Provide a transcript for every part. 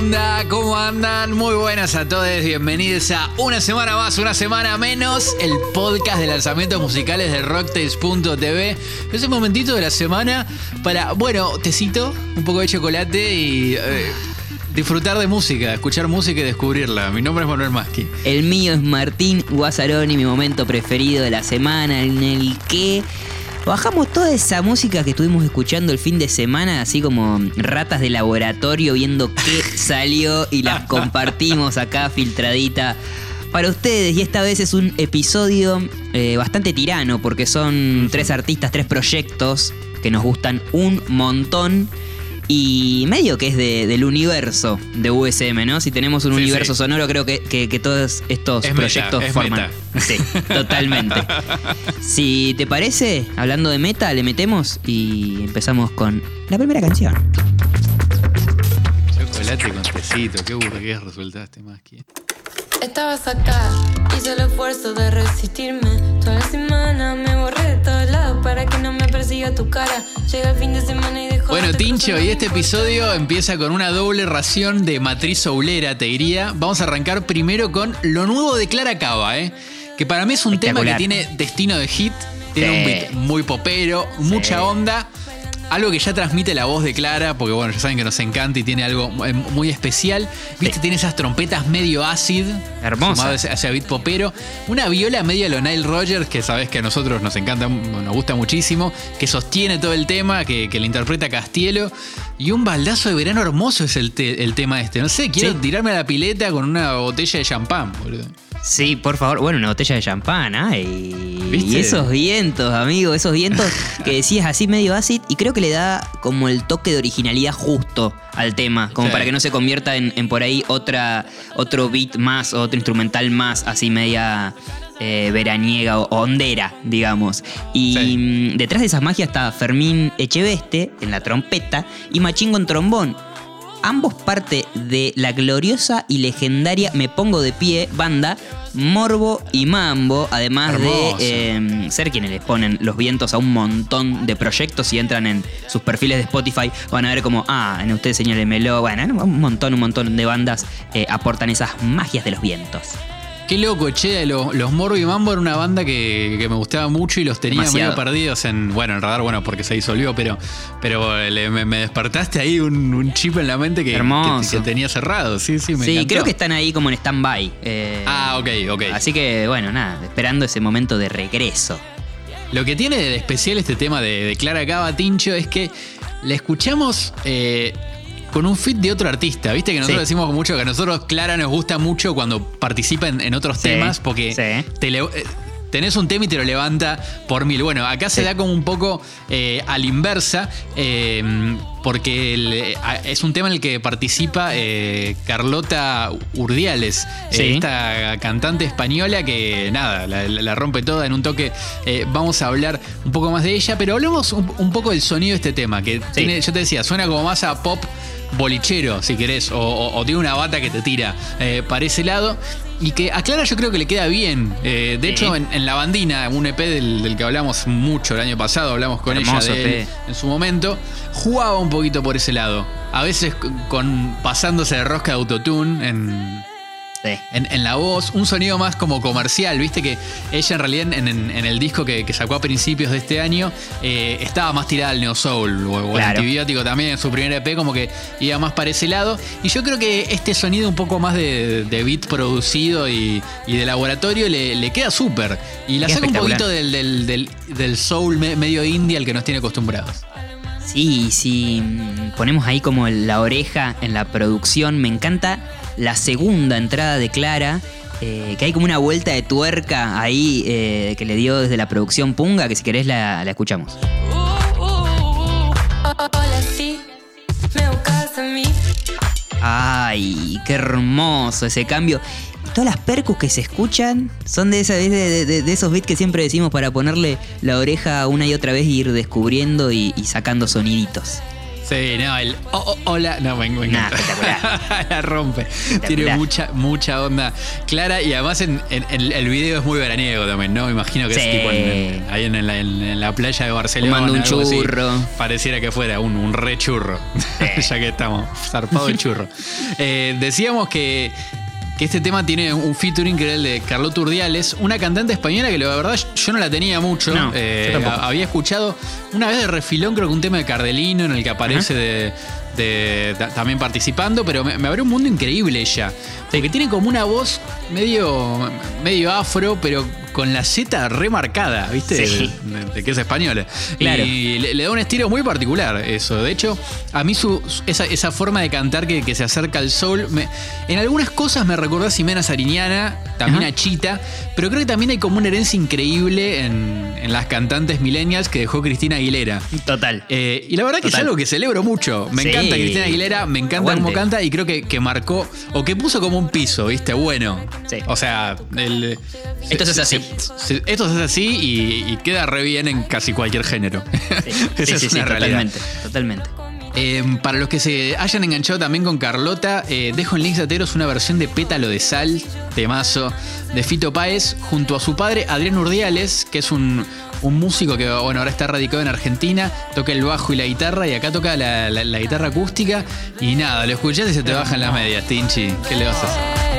onda? ¿Cómo andan? Muy buenas a todos, bienvenidos a una semana más, una semana menos, el podcast de lanzamientos musicales de Rocktails.tv. Es el momentito de la semana para, bueno, tecito, un poco de chocolate y eh, disfrutar de música, escuchar música y descubrirla. Mi nombre es Manuel Maschi. El mío es Martín Guasaroni, mi momento preferido de la semana en el que Bajamos toda esa música que estuvimos escuchando el fin de semana, así como ratas de laboratorio viendo qué salió y las compartimos acá filtradita para ustedes. Y esta vez es un episodio eh, bastante tirano porque son tres artistas, tres proyectos que nos gustan un montón y medio que es del universo de USM, ¿no? Si tenemos un universo sonoro, creo que, todos estos proyectos forman. Sí, totalmente. si te parece, hablando de meta, le metemos y empezamos con la primera canción. Chocolate con tecito, qué burgués resultaste más que. Estabas acá, hice el esfuerzo de resistirme. Toda la semana me borré de todos lados para que no me persiga tu cara. Llega el fin de semana y dejo. Bueno, Tincho, y este episodio empieza con una doble ración de matriz soulera, te diría. Vamos a arrancar primero con lo nuevo de Clara Cava, ¿eh? Que para mí es un tema que tiene destino de hit. Tiene un beat muy popero, mucha onda algo que ya transmite la voz de Clara, porque bueno, ya saben que nos encanta y tiene algo muy especial. Viste, tiene esas trompetas medio acid. Hermosa. Hacia beat popero. Una viola medio lo Nile Rogers, que sabes que a nosotros nos encanta, nos gusta muchísimo, que sostiene todo el tema, que, que le interpreta Castielo. Y un baldazo de verano hermoso es el, el tema este. No sé, quiero tirarme a la pileta con una botella de champán, boludo. Sí, por favor. Bueno, una botella de champán, ¿ah? Y esos vientos, amigo, esos vientos que decías así medio acid y creo que le da como el toque de originalidad justo al tema, como para que no se convierta en, por ahí otra, otro beat más, otro instrumental más, así media eh, veraniega o hondera, digamos. Y mm, detrás de esas magias está Fermín Echeveste en la trompeta y Machingo en trombón ambos parte de la gloriosa y legendaria Me Pongo de Pie banda Morbo y Mambo, además de em, ser quienes les ponen los vientos a un montón de proyectos y entran en sus perfiles de Spotify, van a ver como, ah, en ustedes señálenmelo, bueno, un montón, un montón de bandas eh, aportan esas magias de los vientos. Qué loco, che, los, los Morbo y Mambo era una banda que, me gustaba mucho y los tenía medio perdidos en, bueno, en radar, bueno, porque se disolvió, pero, pero me, despertaste ahí un, chip en la mente que, que, tenía cerrado, sí, sí, me Sí, creo que están ahí como en stand-by. Eh, ah, ok, ok. Así que, bueno, nada, esperando ese momento de regreso. Lo que tiene de especial este tema de, Clara Cava Tincho es que la escuchamos eh, con un fit de otro artista. Viste que nosotros decimos mucho que a nosotros Clara nos gusta mucho cuando participa en, otros temas porque te eh, tenés un tema y te lo levanta por mil. Bueno, acá se da como un poco eh, a la inversa, eh, porque es un tema en el que participa Carlota Urdiales, esta cantante española que nada, la, rompe toda en un toque. vamos a hablar un poco más de ella, pero hablemos un, poco del sonido de este tema, que tiene, yo te decía, suena como más a pop bolichero, si querés, o, tiene una bata que te tira eh, para ese lado. Y que a Clara yo creo que le queda bien. Eh, de hecho, en, La Bandina, un EP del, que hablamos mucho el año pasado, hablamos con ella de en su momento, jugaba un poquito por ese lado. A veces con pasándose de rosca de autotune en, en, la voz, un sonido más como comercial, viste que ella en realidad en, el disco que, sacó a principios de este año eh, estaba más tirada al neo soul o, el antibiótico también en su primer EP como que iba más para ese lado. Y yo creo que este sonido un poco más de, beat producido y, de laboratorio le, queda súper. Y la saca un poquito del, soul medio indie al que nos tiene acostumbrados. Sí, si ponemos ahí como la oreja en la producción, me encanta la segunda entrada de Clara, eh, que hay como una vuelta de tuerca ahí eh, que le dio desde la producción Punga, que si querés la, escuchamos. Ay, qué hermoso ese cambio. Todas las percus que se escuchan son de, de, esos beats que siempre decimos para ponerle la oreja una y otra vez y ir descubriendo y, y sacando soniditos. Sí, no, el oh, oh, hola, no, me, me Nah, encanta. espectacular. la rompe. Tiene mucha, mucha onda clara y además en, en- en- el video es muy veraniego también, ¿no? Me imagino que Sí. es tipo en- ahí en, la, en- la playa de Barcelona. Fumando un así. churro. Pareciera que fuera un, un re churro, ya que estamos zarpado el churro. Eh, decíamos que, que este tema tiene un featuring que era el de Carlota Urdiales, una cantante española que la verdad yo no la tenía mucho. No, Eh, había escuchado una vez de refilón, creo que un tema de Cardelino en el que aparece de, de- ta- también participando, pero me, me abrió un mundo increíble ella. Porque tiene como una voz medio, medio afro, pero con la Z remarcada, ¿viste? Sí. De, de que es española. Claro. Y le, le da un estilo muy particular eso. De hecho, a mí su, esa, esa forma de cantar que, que se acerca al soul, me- en algunas cosas me recordó a Ximena Sariñana, también Ajá. a Chita, pero creo que también hay como una herencia increíble en, en las cantantes millennials que dejó Cristina Aguilera. Total. Eh, y la verdad que es algo que celebro mucho. Me Sí. encanta Cristina Aguilera, me encanta cómo canta y creo que, que marcó o que puso como un piso, ¿viste? Bueno. Sí. O sea, el- Esto se así. Esto se hace así y, y queda re bien en casi cualquier género. Sí, Esa sí, es una realidad. totalmente. Totalmente. Eh, para los que se hayan enganchado también con Carlota, eh, dejo en links Ateros una versión de Pétalo de Sal, temazo, de Fito Páez, junto a su padre Adrián Urdiales, que es un, un músico que bueno, ahora está radicado en Argentina, toca el bajo y la guitarra, y acá toca la, la- la guitarra acústica, y nada, lo escuchás y se te bajan las medias, Tinchi, ¿qué le vas a hacer?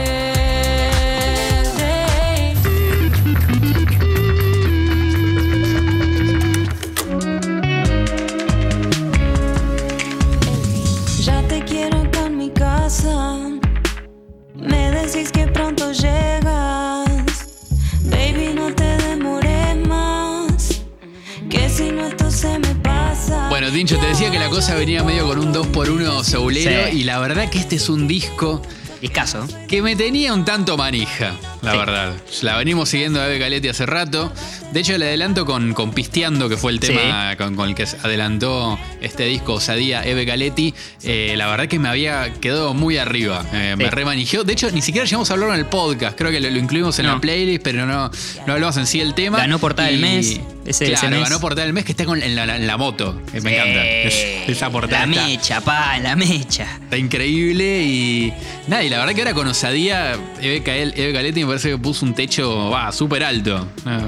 Tincho, te decía que la cosa venía medio con un 2x1 soulero, Sí. y la verdad que este es un disco Discaso. que me tenía un tanto manija, la Sí. verdad. La venimos siguiendo a Eve Galetti hace rato. De hecho, le adelanto con, con Pisteando, que fue el tema con, con el que adelantó este disco Osadía Eve Galetti. Eh, la verdad que me había quedado muy arriba. Eh, Me Sí. remanigió. De hecho, ni siquiera llegamos a hablarlo en el podcast. Creo que lo, lo incluimos en No. la playlist, pero no, no hablamos en sí del tema. Ganó portada del Y- mes, ese- ese claro, mes. ganó portada del mes que está con, en, la, en la moto. me encanta. Es- esa portada La está- mecha, pa, la mecha. Está increíble y. Nada, y la verdad que ahora con Osadía, Eve, Galetti me parece que puso un techo va súper alto. Ah,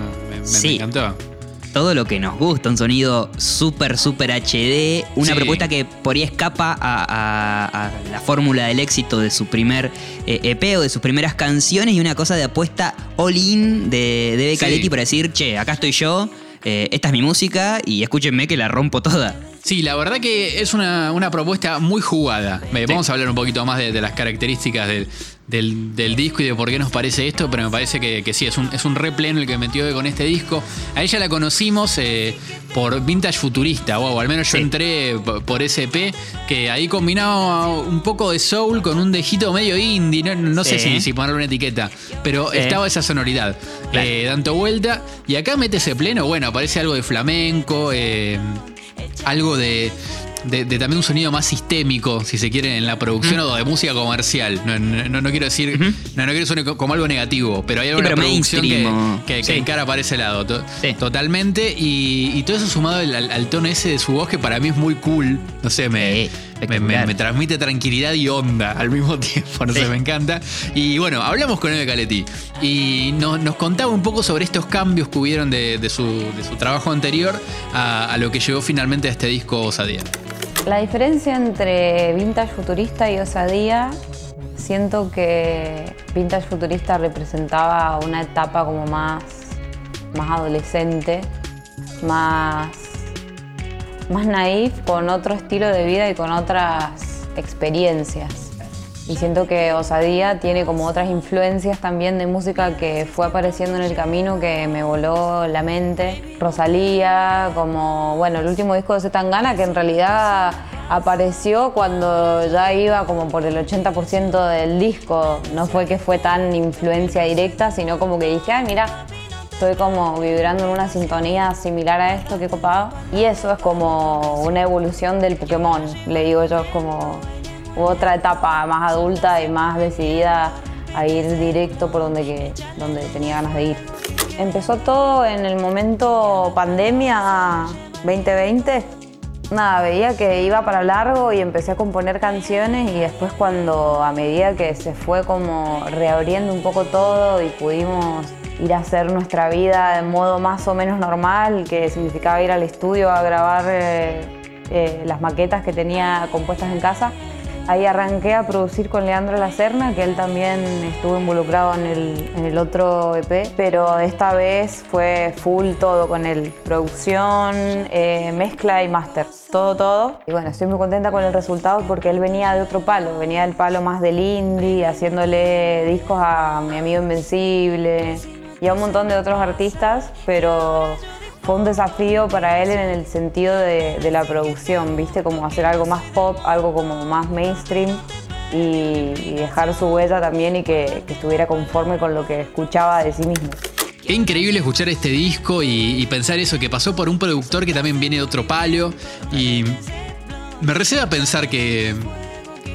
me, encantó. Todo lo que nos gusta, un sonido súper, súper HD, una Sí. propuesta que por ahí escapa a, a- a la fórmula del éxito de su primer eh, EP o de sus primeras canciones y una cosa de apuesta all-in de, de Eve Sí. Caletti para decir, che, acá estoy yo, eh, esta es mi música y escúchenme que la rompo toda. Sí, la verdad que es una, una propuesta muy jugada. Eh, Vamos a hablar un poquito más de, de las características del, del- del disco y de por qué nos parece esto, pero me parece que, que sí, es un, es un re pleno el que metió con este disco. A ella la conocimos eh, por Vintage Futurista, o al menos yo Sí. entré por EP, que ahí combinaba un poco de soul con un dejito medio indie, no, no sé si, si ponerle una etiqueta, pero Sí. estaba esa sonoridad Claro. eh, dando vuelta. Y acá mete ese pleno, bueno, aparece algo de flamenco, eh, algo de, de- de también un sonido más sistémico, si se quiere, en la producción o de música comercial. No, no- no- no quiero decir, no, no quiero sonar co- como algo negativo, pero hay en la pero producción que, que, que sí. encara para ese lado. to- Sí. Totalmente. Y, y todo eso sumado al, al- al tono ese de su voz, que para mí es muy cool. No sé, me, Sí, me, me- transmite tranquilidad y onda al mismo tiempo. No sé, Sí. me encanta. Y bueno, hablamos con Eve Caletti y nos, nos contaba un poco sobre estos cambios que hubieron de, de su, de su trabajo anterior a, a lo que llegó finalmente a este disco Osadía. La diferencia entre vintage futurista y osadía, siento que vintage futurista representaba una etapa como más, más adolescente, más, más naif, con otro estilo de vida y con otras experiencias. Y siento que Osadía tiene como otras influencias también de música que fue apareciendo en el camino que me voló la mente. Rosalía, como, bueno, el último disco de Zetangana que en realidad apareció cuando ya iba como por el 80% del disco. No fue que fue tan influencia directa, sino como que dije, ay, mira, estoy como vibrando en una sintonía similar a esto, qué copado. Y eso es como una evolución del Pokémon, le digo yo, como otra etapa más adulta y más decidida a ir directo por donde, que, donde tenía ganas de ir. Empezó todo en el momento pandemia 2020. nada, veía que iba para largo y empecé a componer canciones y después cuando a medida que se fue como reabriendo un poco todo y pudimos ir a hacer nuestra vida de modo más o menos normal, que significaba ir al estudio a grabar eh, eh, las maquetas que tenía compuestas en casa, Ahí arranqué a producir con Leandro Lacerna, que él también estuvo involucrado en el, otro EP, pero esta vez fue full todo con él. Producción, eh, mezcla y máster. Todo, todo. Y bueno, estoy muy contenta con el resultado porque él venía de otro palo, venía del palo más del indie, haciéndole discos a mi amigo Invencible y a un montón de otros artistas, pero fue un desafío para él en el sentido de, la producción, ¿viste? Como hacer algo más pop, algo como más mainstream y, dejar su huella también y que, estuviera conforme con lo que escuchaba de sí mismo. Qué increíble escuchar este disco y, pensar eso, que pasó por un productor que también viene de otro palo y me receba pensar que,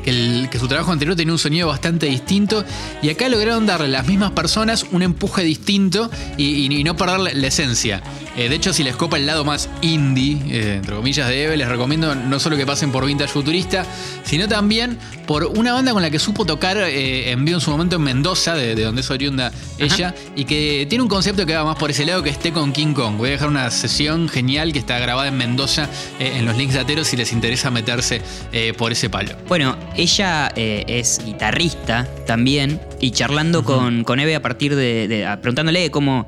que, su trabajo anterior tenía un sonido bastante distinto y acá lograron darle a las mismas personas un empuje distinto y, no perder la esencia. Eh, de hecho, si les copa el lado más indie, eh, entre comillas, de Eve, les recomiendo no solo que pasen por Vintage Futurista, sino también por una banda con la que supo tocar eh, en vivo en su momento en Mendoza, de, donde es oriunda ella, y que tiene un concepto que va más por ese lado que esté con King Kong. Voy a dejar una sesión genial que está grabada en Mendoza en los links de Ateros si les interesa meterse por ese palo. Bueno, ella es guitarrista también, y charlando con, con Eve a partir de, de preguntándole cómo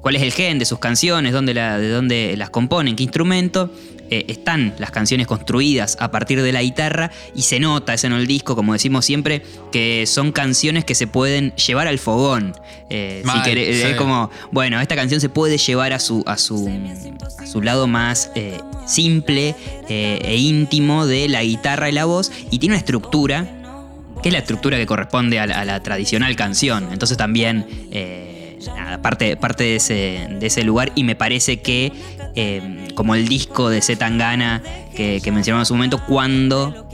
cuál es el gen de sus canciones, dónde de dónde las componen, qué instrumento. Eh, están las canciones construidas a partir de la guitarra y se nota eso en el disco, como decimos siempre, que son canciones que se pueden llevar al fogón. Eh, es como, bueno, esta canción se puede llevar a su, a su, a su lado más eh, simple e íntimo de la guitarra y la voz y tiene una estructura que es la estructura que corresponde a la, tradicional canción. Entonces también parte, parte de, ese, lugar y me parece que eh, como el disco de Zetangana que, que mencionamos en su momento, cuando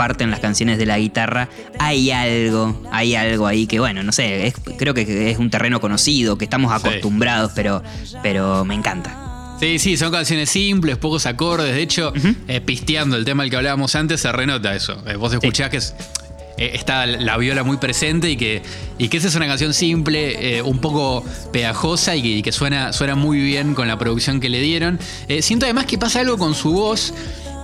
parten las canciones de la guitarra, hay algo, hay algo ahí que, bueno, no sé, creo que es un terreno conocido, que estamos acostumbrados, pero, pero me encanta. Sí, sí, son canciones simples, pocos acordes. De hecho, eh, pisteando el tema del que hablábamos antes, se renota eso. Eh, vos escuchás que es eh, está la viola muy presente y que, y que esa es una canción simple, eh, un poco pegajosa y que, suena, suena muy bien con la producción que le dieron. Eh, siento además que pasa algo con su voz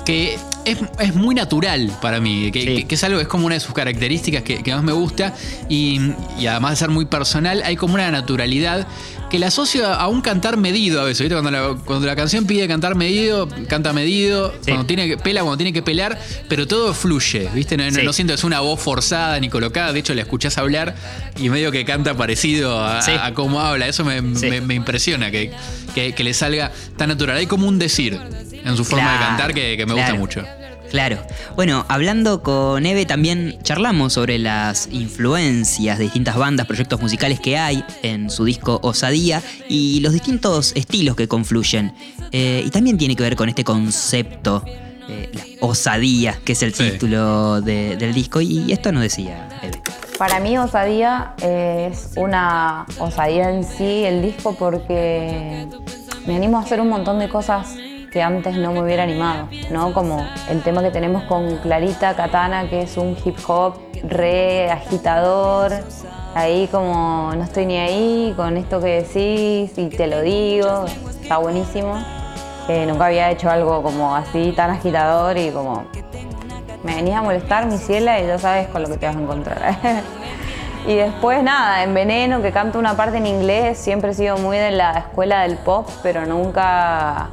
que es, muy natural para mí, que, es algo, es como una de sus características que, más me gusta y, además de ser muy personal, hay como una naturalidad que la asocio a un cantar medido a veces, Cuando la, cuando la canción pide cantar medido, canta medido, cuando tiene que pela, cuando tiene que pelar, pero todo fluye, ¿viste? No, siento que es una voz forzada ni colocada, de hecho la escuchás hablar y medio que canta parecido a, cómo habla, eso me, impresiona, que, que, le salga tan natural, hay como un decir en su forma de cantar que, me gusta mucho. Claro. Bueno, hablando con Eve también charlamos sobre las influencias de distintas bandas, proyectos musicales que hay en su disco Osadía y los distintos estilos que confluyen. Eh, y también tiene que ver con este concepto, eh, la osadía, que es el título del disco. Y esto nos decía Eve. Para mí Osadía es una osadía en sí el disco porque me animo a hacer un montón de cosas que antes no me hubiera animado, ¿no? Como el tema que tenemos con Clarita Katana, que es un hip hop re agitador, ahí como no estoy ni ahí con esto que decís y te lo digo, está buenísimo. nunca había hecho algo como así tan agitador y como me venía a molestar mi ciela y ya sabes con lo que te vas a encontrar. y después nada, en Veneno, que canto una parte en inglés, siempre he sido muy de la escuela del pop, pero nunca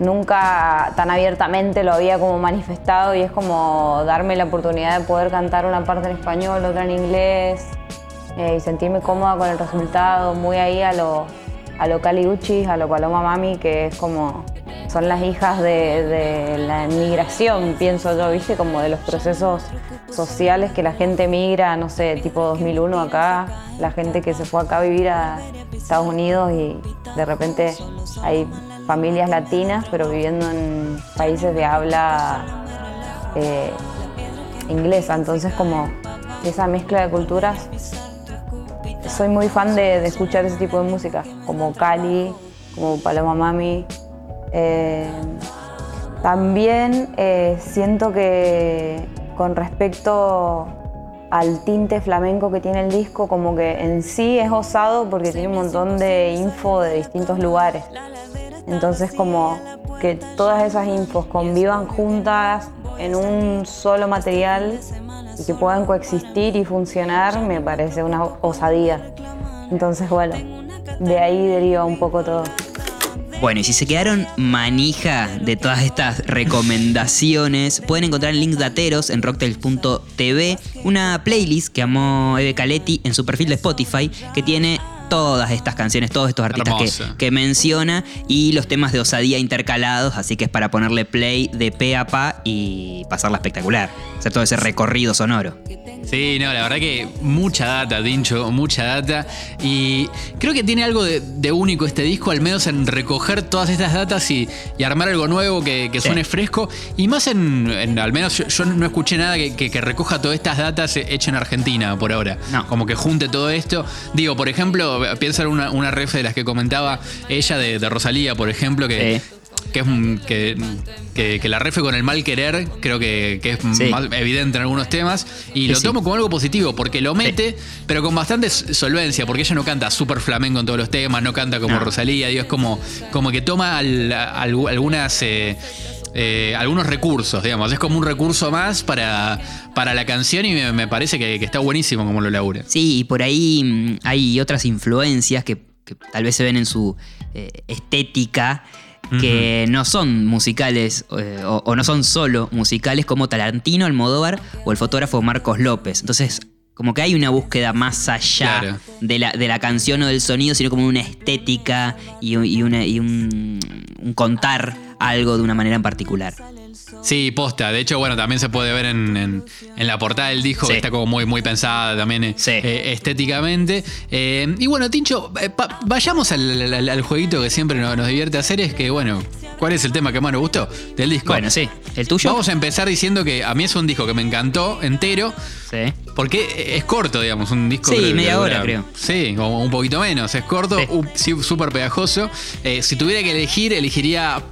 nunca tan abiertamente lo había como manifestado y es como darme la oportunidad de poder cantar una parte en español, otra en inglés eh, y sentirme cómoda con el resultado, muy ahí a lo, a lo Cali a lo Paloma Mami, que es como, son las hijas de, la migración, pienso yo, viste, como de los procesos sociales que la gente migra, no sé, tipo 2001 acá, la gente que se fue acá a vivir a Estados Unidos y de repente hay familias latinas, pero viviendo en países de habla eh, inglesa. Entonces, como esa mezcla de culturas, soy muy fan de, escuchar ese tipo de música, como Cali, como Paloma Mami. Eh, También eh, siento que con respecto al tinte flamenco que tiene el disco, como que en sí es osado porque tiene un montón de info de distintos lugares. Entonces como que todas esas infos convivan juntas en un solo material y que puedan coexistir y funcionar me parece una osadía. Entonces bueno, de ahí deriva un poco todo. Bueno, y si se quedaron manija de todas estas recomendaciones, pueden encontrar en links dateros en rocktails.tv una playlist que amó Eve Caletti en su perfil de Spotify que tiene todas estas canciones, todos estos artistas que, que, menciona y los temas de osadía intercalados, así que es para ponerle play de pe a pa y pasarla espectacular, hacer todo ese recorrido sonoro. Sí, no, la verdad que mucha data, Dincho, mucha data. Y creo que tiene algo de, único este disco, al menos en recoger todas estas datas y, armar algo nuevo que, suene fresco. Y más en, al menos yo, no escuché nada que, recoja todas estas datas hecho en Argentina por ahora. No. Como que junte todo esto. Digo, por ejemplo, piensa en una, una ref de las que comentaba ella de, Rosalía, por ejemplo, que, que es que, la refe con el mal querer creo que, es más evidente en algunos temas y lo tomo como algo positivo porque lo mete pero con bastante solvencia porque ella no canta súper flamenco en todos los temas no canta como Rosalía dios es como, como que toma algunas eh, eh, algunos recursos, digamos. Es como un recurso más para, para la canción y me, parece que, está buenísimo como lo labura. Sí, y por ahí mm, hay otras influencias que, tal vez se ven en su eh, estética que no son musicales eh, o, no son solo musicales como Tarantino, Almodóvar o el fotógrafo Marcos López. Entonces, como que hay una búsqueda más allá de, la, de, la, canción o del sonido, sino como una estética y, un, contar algo de una manera en particular. Sí, posta. De hecho, bueno, también se puede ver en, la portada del disco que está como muy, muy pensada también eh, eh, estéticamente. Eh, y bueno, Tincho, vayamos al, jueguito que siempre nos, nos, divierte hacer, es que, bueno, ¿cuál es el tema que más nos gustó del disco? Bueno, sí, el tuyo. Vamos a empezar diciendo que a mí es un disco que me encantó entero. Sí. Porque es corto, digamos, un disco. Sí, media hora, creo. Sí, o un poquito menos. Es corto, súper pegajoso. si tuviera que elegir, elegiría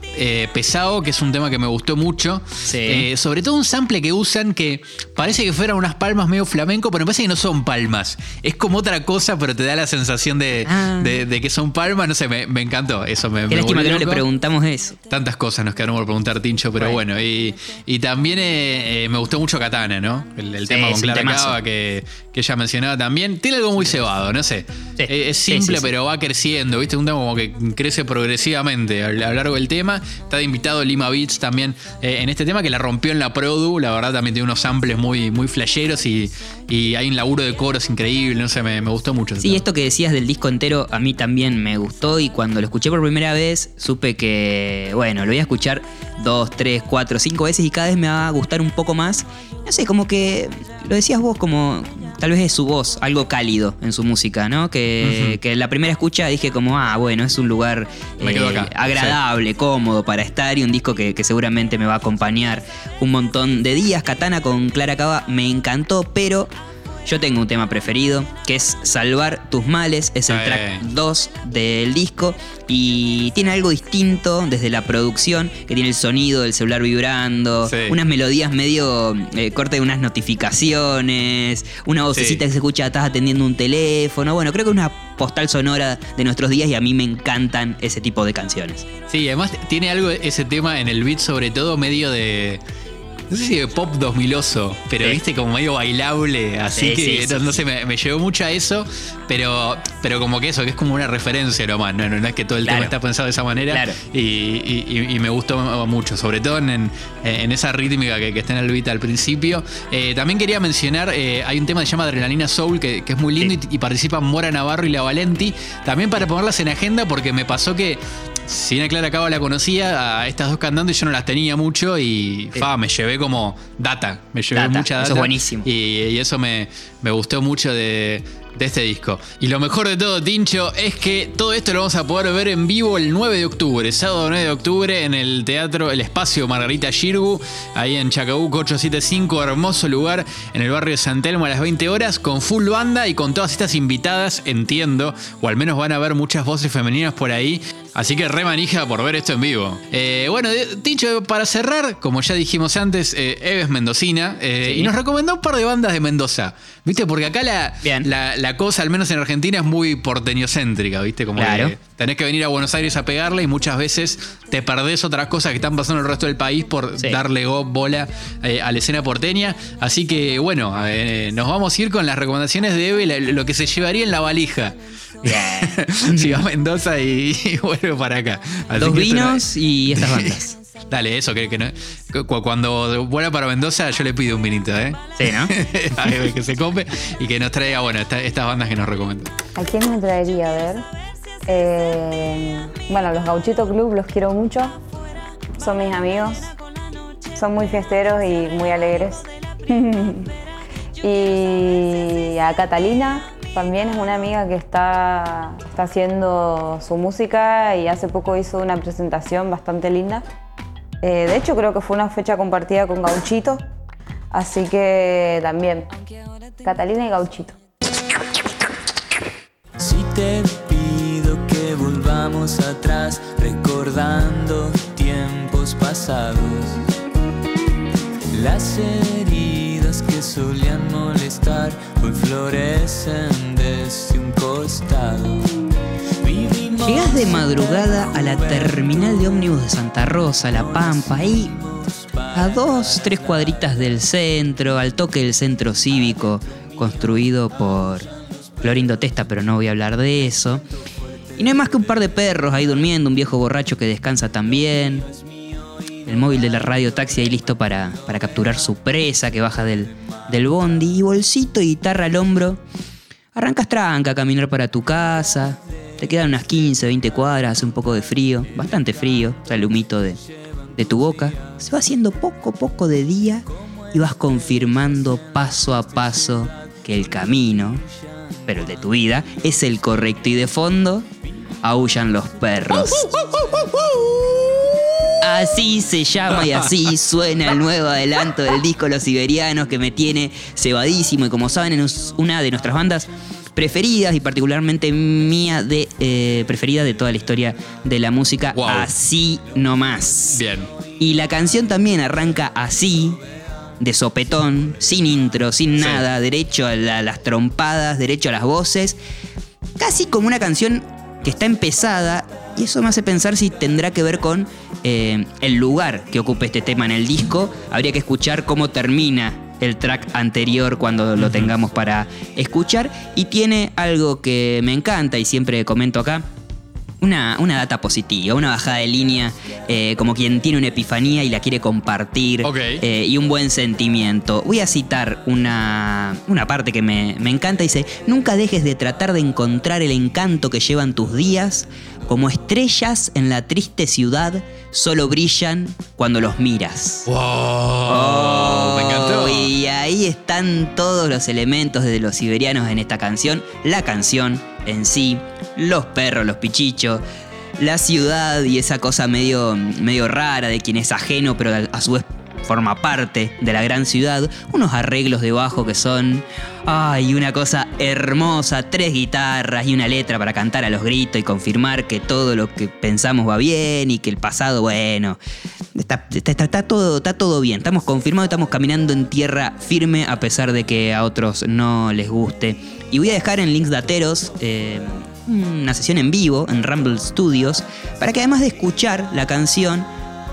Pesado, que es un tema que me gustó mucho. Eh, sobre todo un sample que usan que parece que fueran unas palmas medio flamenco, pero me parece que no son palmas. Es como otra cosa, pero te da la sensación de, ah. que son palmas. No sé, me, encantó. Eso me, Qué lástima que no le preguntamos eso. Tantas cosas nos quedaron por preguntar, Tincho, pero bueno. y, también eh, eh, me gustó mucho Katana, ¿no? El, tema con Clara Cava que, que ella mencionaba también. Tiene algo muy cebado, no sé. Es simple, pero va creciendo, ¿viste? Un tema como que crece progresivamente a lo largo del tema. Está de invitado Lima Beats también en este tema que la rompió en la Produ. La verdad también tiene unos samples muy, muy flasheros y, hay un laburo de coros increíble. No sé, me, gustó mucho. Sí, esto que decías del disco entero a mí también me gustó y cuando lo escuché por primera vez supe que, bueno, lo voy a escuchar dos, tres, cuatro, cinco veces y cada vez me va a gustar un poco más. No sé, como que lo decías vos, como tal vez es su voz, algo cálido en su música, ¿no? Que, que la primera escucha dije como, ah, bueno, es un lugar eh, agradable, cómodo para estar y un disco que, seguramente me va a acompañar un montón de días. Katana con Clara Cava me encantó, pero yo tengo un tema preferido, que es Salvar tus males, es el track 2 del disco y tiene algo distinto desde la producción, que tiene el sonido del celular vibrando, unas melodías medio eh, corte de unas notificaciones, una vocecita que se escucha, estás atendiendo un teléfono, bueno, creo que es una postal sonora de nuestros días y a mí me encantan ese tipo de canciones. Sí, además tiene algo ese tema en el beat sobre todo medio de no sé si de pop 2000oso, pero viste como medio bailable, así que no, sé, me, llevó mucho a eso, pero, pero como que eso, que es como una referencia nomás, no, no, es que todo el tema está pensado de esa manera y, me gustó mucho, sobre todo en, en esa rítmica que, está en el beat al principio. Eh, también quería mencionar, eh, hay un tema que se llama Adrenalina Soul, que, es muy lindo y, y participan Mora Navarro y La Valenti, también para ponerlas en agenda porque me pasó que si bien Clara Cava la conocía, a estas dos cantantes yo no las tenía mucho y fa, me llevé como data, me llevé mucha data. Eso es buenísimo. Y, eso me, me, gustó mucho de, de este disco. Y lo mejor de todo, Tincho, es que todo esto lo vamos a poder ver en vivo el 9 de octubre, sábado 9 de octubre, en el Teatro El Espacio Margarita Girgu, ahí en Chacabuco 875, hermoso lugar, en el barrio de San Telmo a las 20 horas, con full banda y con todas estas invitadas, entiendo, o al menos van a ver muchas voces femeninas por ahí. Así que re manija por ver esto en vivo. Eh, bueno, de- Tincho, para cerrar, como ya dijimos antes, eh, Eve es mendocina eh, Sí. y nos recomendó un par de bandas de Mendoza. ¿Viste? Porque acá la, la, la cosa, al menos en Argentina, es muy porteñocéntrica, ¿viste? Como Claro. que tenés que venir a Buenos Aires a pegarle y muchas veces te perdés otras cosas que están pasando en el resto del país por Sí. darle go- bola eh, a la escena porteña. Así que, bueno, eh, nos vamos a ir con las recomendaciones de Eve, lo que se llevaría en la valija. Bien. si va a Mendoza y, y vuelve para acá. Así Dos no- vinos y estas bandas. Dale, eso, que, que no- cu- cuando vuelva para Mendoza yo le pido un vinito, ¿eh? Sí, ¿no? A Eve que se cope y que nos traiga, bueno, esta- estas bandas que nos recomendó. ¿A quién me traería a ver? Eh, bueno, los Gauchito Club los quiero mucho. Son mis amigos. Son muy fiesteros y muy alegres. y a Catalina también es una amiga que está, está haciendo su música y hace poco hizo una presentación bastante linda. Eh, de hecho, creo que fue una fecha compartida con Gauchito. Así que también, Catalina y Gauchito. Si te volvamos atrás, recordando tiempos pasados, las heridas que solían molestar hoy florecen desde un costado. Vivimos Llegás de madrugada a la terminal de ómnibus de Santa Rosa, La Pampa, ahí a dos, tres cuadritas del centro, al toque del centro cívico, construido por Florindo Testa, pero no voy a hablar de eso. Y no hay más que un par de perros ahí durmiendo, un viejo borracho que descansa también. El móvil de la radio taxi ahí listo para, para capturar su presa que baja del, del bondi. Y bolsito y guitarra al hombro. Arrancas tranca a caminar para tu casa. Te quedan unas 15, 20 cuadras, hace un poco de frío, bastante frío, sale humito de, de tu boca. Se va haciendo poco a poco de día y vas confirmando paso a paso que el camino, pero el de tu vida, es el correcto. Y de fondo, aullan los perros. Así se llama y así suena el nuevo adelanto del disco Los Siberianos que me tiene cebadísimo y como saben es una de nuestras bandas preferidas y particularmente mía de eh, preferida de toda la historia de la música Wow. así nomás. Bien. Y la canción también arranca así, de sopetón, sin intro, sin Sí. nada, derecho a la- las trompadas, derecho a las voces. Casi como una canción que está empezada, y eso me hace pensar si tendrá que ver con eh, el lugar que ocupa este tema en el disco. Habría que escuchar cómo termina el track anterior cuando lo tengamos para escuchar. Y tiene algo que me encanta y siempre comento acá, una, una data positiva, una bajada de línea, eh, como quien tiene una epifanía y la quiere compartir, eh, y un buen sentimiento. Voy a citar una, una parte que me, me encanta, dice, nunca dejes de tratar de encontrar el encanto que llevan tus días, como estrellas en la triste ciudad, solo brillan cuando los miras. ¡Wow! Oh, me encantó. Y ahí están todos los elementos de los siberianos en esta canción. La canción en sí, los perros, los pichichos, la ciudad y esa cosa medio, medio rara de quien es ajeno, pero a- su vez forma parte de la gran ciudad. Unos arreglos debajo que son. Ay, una cosa hermosa. Tres guitarras y una letra para cantar a los gritos y confirmar que todo lo que pensamos va bien y que el pasado, bueno. Está, está- está- está todo, está todo bien. Estamos confirmados, estamos caminando en tierra firme a pesar de que a otros no les guste. Y voy a dejar en links dateros eh, una sesión en vivo en Rumble Studios para que además de escuchar la canción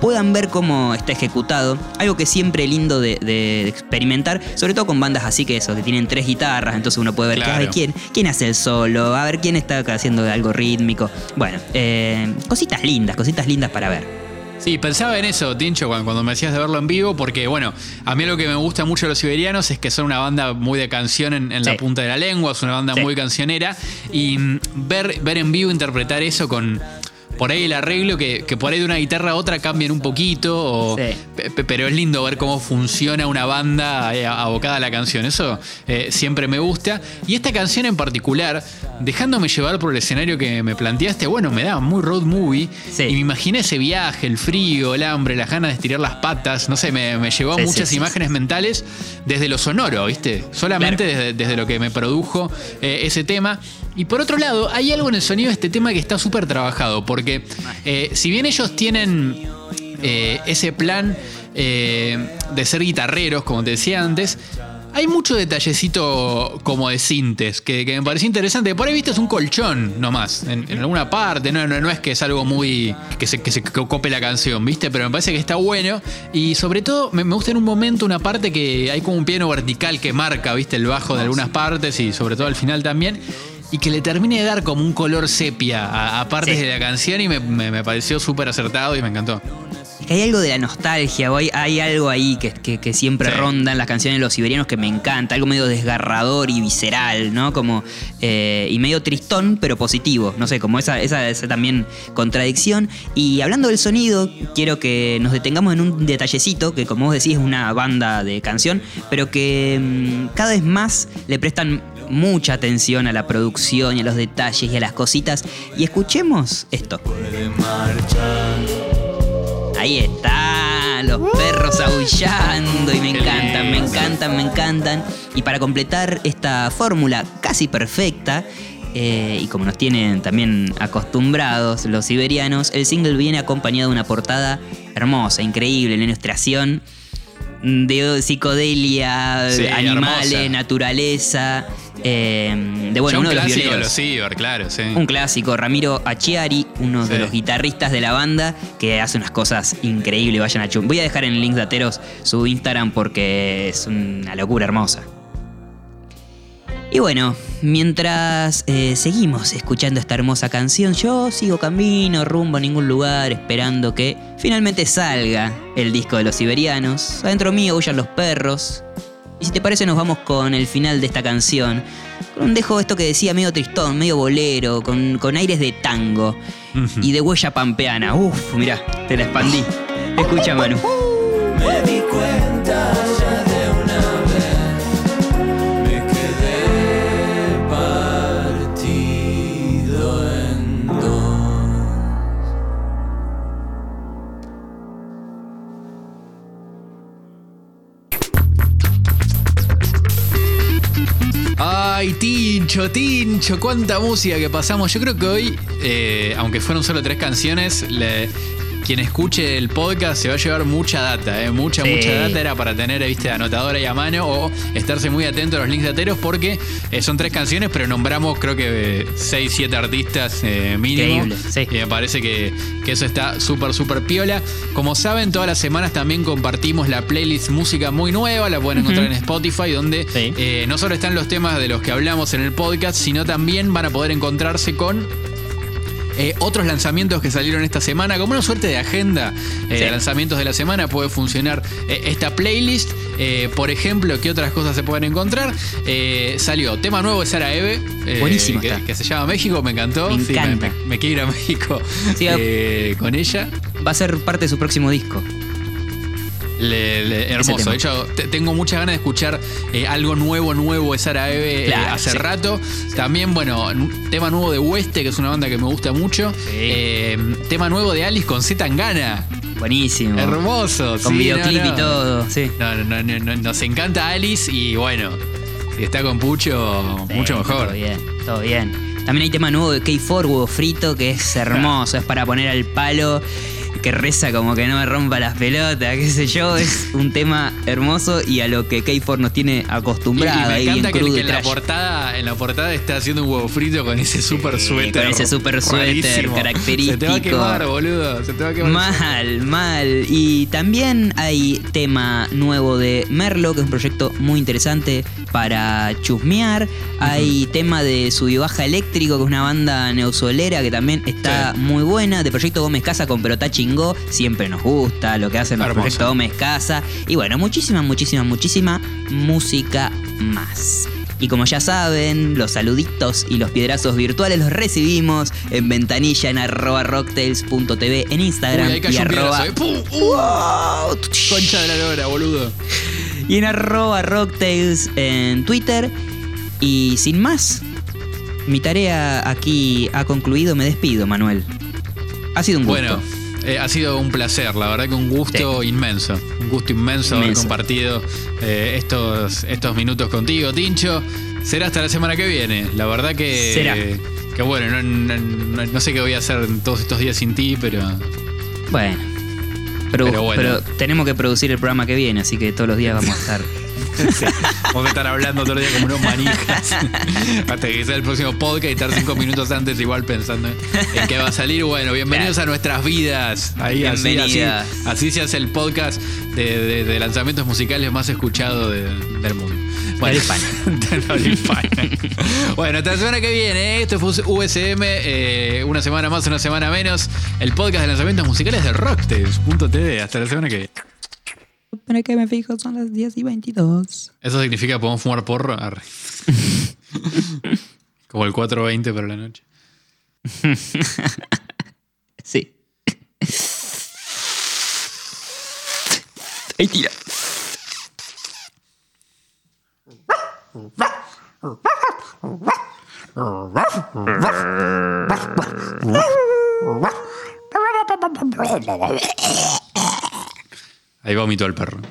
puedan ver cómo está ejecutado. Algo que siempre lindo de, de experimentar, sobre todo con bandas así que eso, que tienen tres guitarras, entonces uno puede ver que, Claro. ay, quién, quién hace el solo, a ver quién está haciendo algo rítmico. Bueno, eh, cositas lindas, cositas lindas para ver. Sí, pensaba en eso, Tincho, cuando, cuando me decías de verlo en vivo, porque, bueno, a mí lo que me gusta mucho de los siberianos es que son una banda muy de canción en, en Sí. la punta de la lengua, es una banda Sí. muy cancionera, y mm, ver, ver en vivo interpretar eso con. Por ahí el arreglo, que, que por ahí de una guitarra a otra cambian un poquito, o- Sí. pero es lindo ver cómo funciona una banda eh, abocada a la canción. Eso eh, siempre me gusta. Y esta canción en particular, dejándome llevar por el escenario que me planteaste, bueno, me da muy road movie. Sí. Y me imaginé ese viaje, el frío, el hambre, las ganas de estirar las patas. No sé, me, me llevó a Sí, muchas imágenes mentales desde lo sonoro, ¿viste? Solamente Claro. desde, desde lo que me produjo eh, ese tema. Y por otro lado, hay algo en el sonido de este tema que está súper trabajado, porque eh, si bien ellos tienen eh, ese plan eh, de ser guitarreros, como te decía antes, hay mucho detallecito como de sintes que, me pareció interesante. Por ahí viste es un colchón nomás, en, en alguna parte. No, no, no es que es algo muy. que se, que se cope la canción, ¿viste? Pero me parece que está bueno. Y sobre todo, me, me gusta en un momento una parte que hay como un piano vertical que marca, ¿viste? El bajo de algunas partes y sobre todo al final también. Y que le termine de dar como un color sepia a, a partes Sí. de la canción y me, me- me pareció súper acertado y me encantó. Es que hay algo de la nostalgia, hay, hay algo ahí que, que- que siempre Sí. ronda en las canciones de los siberianos que me encanta, algo medio desgarrador y visceral, ¿no? Como, eh, y medio tristón, pero positivo, no sé, como esa, esa, esa también contradicción. Y hablando del sonido, quiero que nos detengamos en un detallecito, que como vos decís es una banda de canción, pero que mm, cada vez más le prestan mucha atención a la producción y a los detalles y a las cositas. Y escuchemos esto. Ahí está, los perros aullando y me encantan, me encantan, me encantan. Y para completar esta fórmula casi perfecta, eh, y como nos tienen también acostumbrados los siberianos, el single viene acompañado de una portada hermosa, increíble, la ilustración de psicodelia, Sí, animales, hermosa. naturaleza, eh, de bueno, Ya uno un de los clásico de los Ciber, claro, sí. Un clásico, Ramiro Achiari, uno de los guitarristas de la banda, que hace unas cosas increíbles. Vayan a chum. Voy a dejar en links de Ateros su Instagram porque es una locura hermosa. Y bueno, mientras eh, seguimos escuchando esta hermosa canción, yo sigo camino, rumbo a ningún lugar, esperando que finalmente salga el disco de los siberianos. Adentro mío huyan los perros. Y si te parece, nos vamos con el final de esta canción. Con un dejo esto que decía medio tristón, medio bolero, con, con aires de tango y de huella pampeana. Uf, mirá, te la expandí. Escucha, Manu. Me di cuenta Ay, Tincho, Tincho, cuánta música que pasamos. Yo creo que hoy, eh, aunque fueron solo tres canciones, le- quien escuche el podcast se va a llevar mucha data, eh, mucha, Sí. mucha data era para tener, viste, anotadora y a mano o estarse muy atento a los links de ateros porque eh, son tres canciones, pero nombramos creo que eh, seis, siete artistas eh, mínimo. Increíble, sí. Y me parece que, que eso está súper, súper piola. Como saben, todas las semanas también compartimos la playlist música muy nueva, la pueden encontrar en Spotify, donde Sí. eh, no solo están los temas de los que hablamos en el podcast, sino también van a poder encontrarse con eh, otros lanzamientos que salieron esta semana, como una suerte de agenda eh, Sí. de lanzamientos de la semana, puede funcionar eh, esta playlist. Por ejemplo, ¿qué otras cosas se pueden encontrar? Salió tema nuevo de Sara Eve, Buenísimo que, se llama México, me encantó. Me Sí, me, me quiero ir a México Sí, con ella. Va a ser parte de su próximo disco. Le- le- hermoso. De hecho, te- tengo muchas ganas de escuchar eh, algo nuevo, nuevo de Sara Eve eh, hace sí. rato. También, bueno, tema nuevo de Hueste, que es una banda que me gusta mucho. Sí. Eh, tema nuevo de Alice con Z Tangana. Buenísimo. Hermoso. Con sí, videoclip no, no. y todo, sí. No, no, no, no, no, nos encanta Alice y bueno, si está con Pucho, mucho mejor. Todo bien, todo bien. También hay tema nuevo de K4, huevo frito, que es hermoso, es para poner al palo, que reza como que no me rompa las pelotas, qué sé yo. Es un tema hermoso y a lo que K4 nos tiene Y, y acostumbrado. me ahí bien encanta que, crudo que en la portada, en la portada está haciendo un huevo frito con ese super Sí, suéter. con ese super suéter rarísimo. Se te va a característico. quemar, boludo. Se te va a quemar. Mal, mal. Y también hay tema nuevo de Merlo, que es un proyecto muy interesante para chusmear. Hay tema de Subibaja Eléctrico, que es una banda neosolera que también está Sí. muy buena. De Proyecto Gómez Casa con Pelota Siempre nos gusta lo que hacen los Gómez Casa. Y bueno, muchísima, muchísima, muchísima música más. Y como ya saben, los saluditos y los piedrazos virtuales los recibimos en ventanilla en arroba rocktails.tv en Instagram Uy, ahí y cayó un arroba, piedrazo, eh. ¡Pum! ¡Uh! Concha de la lora, boludo. y en arroba rocktails en Twitter. Y sin más, mi tarea aquí ha concluido. Me despido, Manuel. Ha sido un gusto. Bueno, eh, ha sido un placer, la verdad que un gusto inmenso. Un gusto inmenso, haber compartido eh, estos, estos minutos contigo, Tincho. Será hasta la semana que viene. La verdad que. Será. Que bueno, no, no- no- sé qué voy a hacer en todos estos días sin ti, pero. Bueno. Pero, Pero bueno. pero tenemos que producir el programa que viene, así que todos los días vamos a estar. Sí, vamos a estar hablando todo el día como unos manijas. Hasta que sea el próximo podcast y estar cinco minutos antes igual pensando en qué va a salir. Bueno, bienvenidos a nuestras vidas. Ahí así, así, se hace el podcast de, de- de lanzamientos musicales más escuchado de- del mundo. Bueno, bueno, hasta la semana que viene. ¿eh? Esto fue USM. eh, una semana más, una semana menos. El podcast de lanzamientos musicales de Rocktes.tv. Hasta la semana que viene. Para que me fijo, son las 10 y 22. Eso significa podemos fumar porro. Arre. Como el 420 para la noche. Sí. Ahí tira. Ahí vomitó el perro.